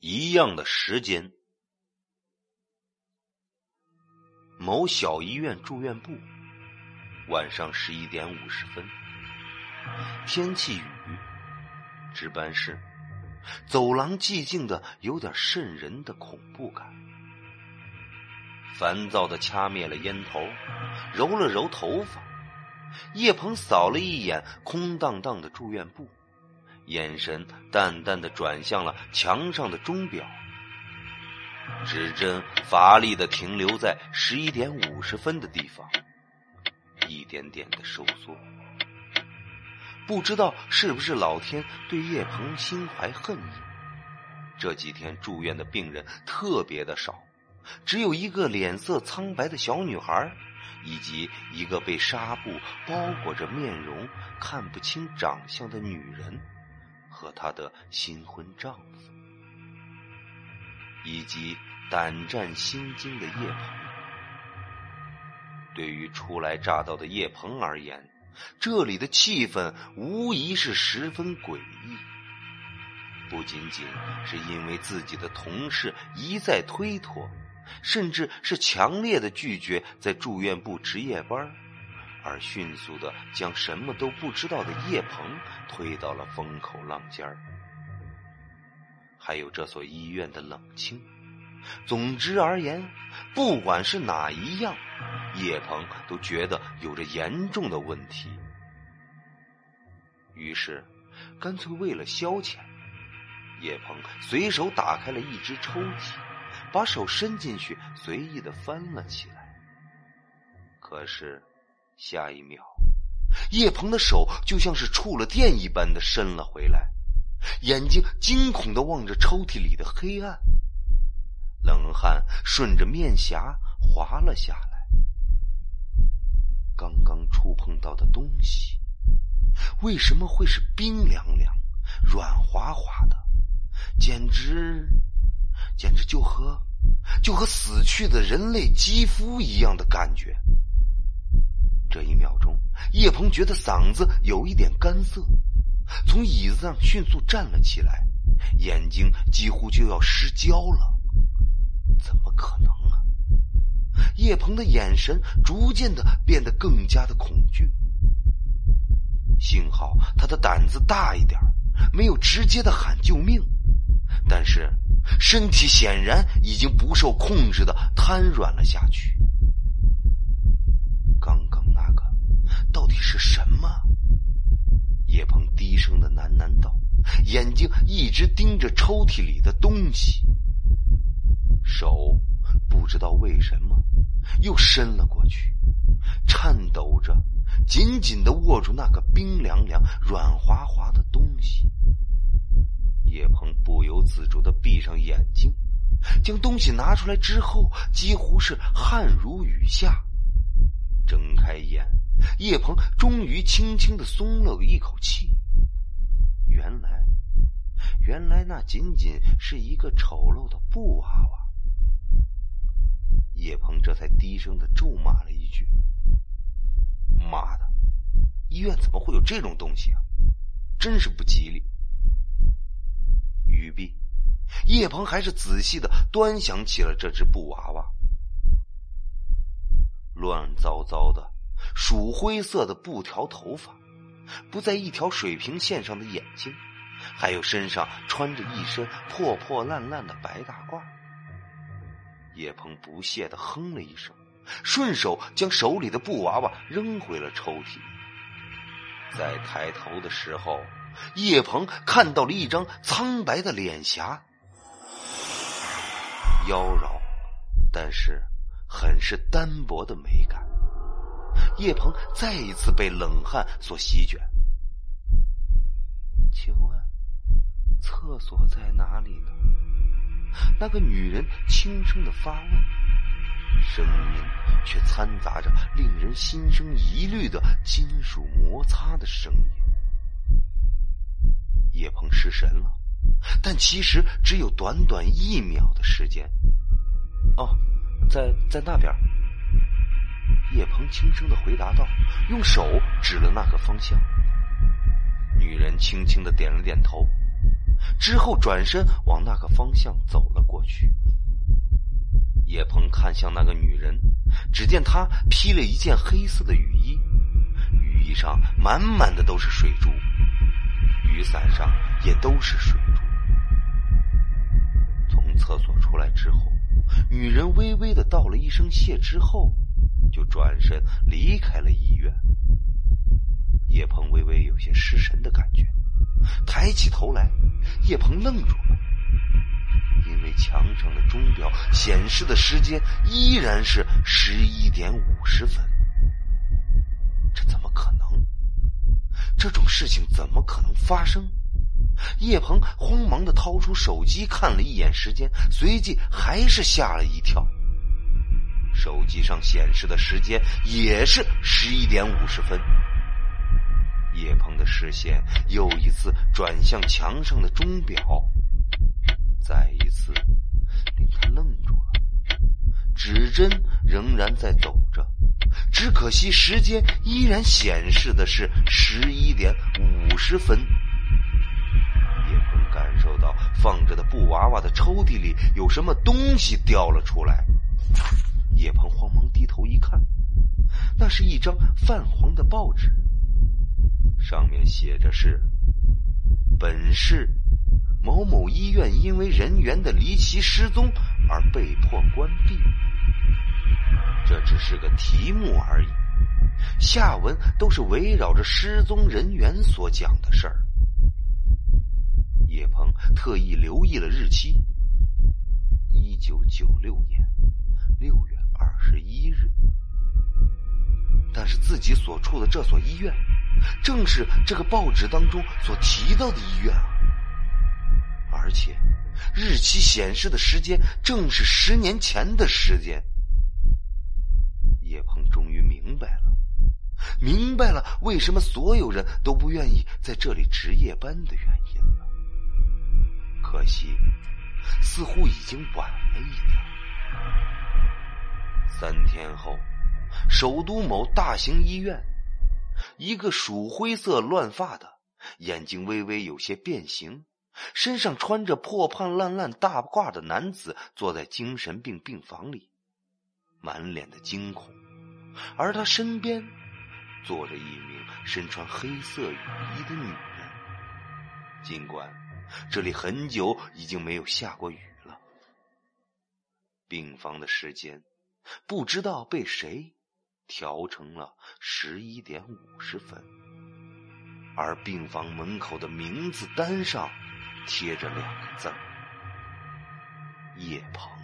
一样的时间，某小医院住院部，晚上十一点五十分，天气雨，值班室，走廊寂静的有点渗人的恐怖感。烦躁的掐灭了烟头，揉了揉头发，叶鹏扫了一眼空荡荡的住院部。眼神淡淡的转向了墙上的钟表，指针乏力的停留在十一点五十分的地方，一点点的收缩。不知道是不是老天对叶鹏心怀恨意，这几天住院的病人特别的少，只有一个脸色苍白的小女孩，以及一个被纱布包裹着面容看不清长相的女人。和她的新婚丈夫，以及胆战心惊的叶鹏。对于初来乍到的叶鹏而言，这里的气氛无疑是十分诡异。不仅仅是因为自己的同事一再推脱，甚至是强烈的拒绝在住院部值夜班。而迅速的将什么都不知道的叶鹏推到了风口浪尖儿，还有这所医院的冷清。总之而言，不管是哪一样，叶鹏都觉得有着严重的问题。于是，干脆为了消遣，叶鹏随手打开了一只抽屉，把手伸进去，随意的翻了起来。可是。下一秒，叶鹏的手就像是触了电一般的伸了回来，眼睛惊恐的望着抽屉里的黑暗，冷汗顺着面颊滑了下来。刚刚触碰到的东西，为什么会是冰凉凉、软滑滑的？简直，简直就和就和死去的人类肌肤一样的感觉。这一秒钟，叶鹏觉得嗓子有一点干涩，从椅子上迅速站了起来，眼睛几乎就要失焦了。怎么可能啊？叶鹏的眼神逐渐的变得更加的恐惧。幸好他的胆子大一点，没有直接的喊救命，但是身体显然已经不受控制的瘫软了下去。到底是什么？叶鹏低声的喃喃道，眼睛一直盯着抽屉里的东西，手不知道为什么又伸了过去，颤抖着紧紧的握住那个冰凉凉、软滑滑的东西。叶鹏不由自主的闭上眼睛，将东西拿出来之后，几乎是汗如雨下，睁开眼。叶鹏终于轻轻的松了一口气。原来，原来那仅仅是一个丑陋的布娃娃。叶鹏这才低声的咒骂了一句：“妈的，医院怎么会有这种东西啊？真是不吉利。”语毕，叶鹏还是仔细的端详起了这只布娃娃，乱糟糟的。鼠灰色的布条头发，不在一条水平线上的眼睛，还有身上穿着一身破破烂烂的白大褂。叶鹏不屑的哼了一声，顺手将手里的布娃娃扔回了抽屉。在抬头的时候，叶鹏看到了一张苍白的脸颊，妖娆，但是很是单薄的美感。叶鹏再一次被冷汗所席卷。请问，厕所在哪里呢？那个女人轻声的发问，声音却掺杂着令人心生疑虑的金属摩擦的声音。叶鹏失神了，但其实只有短短一秒的时间。哦，在在那边。叶鹏轻声的回答道，用手指了那个方向。女人轻轻的点了点头，之后转身往那个方向走了过去。叶鹏看向那个女人，只见她披了一件黑色的雨衣，雨衣上满满的都是水珠，雨伞上也都是水珠。从厕所出来之后，女人微微的道了一声谢之后，就转身离开了医院。叶鹏微微有些失神的感觉，抬起头来，叶鹏愣住了。因为墙上的钟表显示的时间依然是十一点五十分，这怎么可能？这种事情怎么可能发生？叶鹏慌忙的掏出手机看了一眼时间，随即还是吓了一跳。手机上显示的时间也是十一点五十分。叶鹏的视线又一次转向墙上的钟表。再一次令他愣住了，指针仍然在走着，只可惜时间依然显示的是十一点五十分。叶鹏感受到放着的布娃娃的抽屉里有什么东西掉了出来，叶鹏慌忙低头一看，那是一张泛黄的报纸，上面写着是“本市”。某某医院因为人员的离奇失踪而被迫关闭。这只是个题目而已，下文都是围绕着失踪人员所讲的事儿。叶鹏特意留意了日期：一九九六年六月十一日。但是自己所处的这所医院，正是这个报纸当中所提到的医院啊。而且，日期显示的时间正是十年前的时间。叶鹏终于明白了，明白了为什么所有人都不愿意在这里值夜班的原因了。可惜，似乎已经晚了一点。三天后，首都某大型医院，一个鼠灰色乱发的，眼睛微微有些变形。身上穿着破破烂烂大褂的男子坐在精神病病房里，满脸的惊恐，而他身边坐着一名身穿黑色雨衣的女人。尽管这里很久已经没有下过雨了，病房的时间不知道被谁调成了十一点五十分，而病房门口的名字单上。贴着两个字夜跑。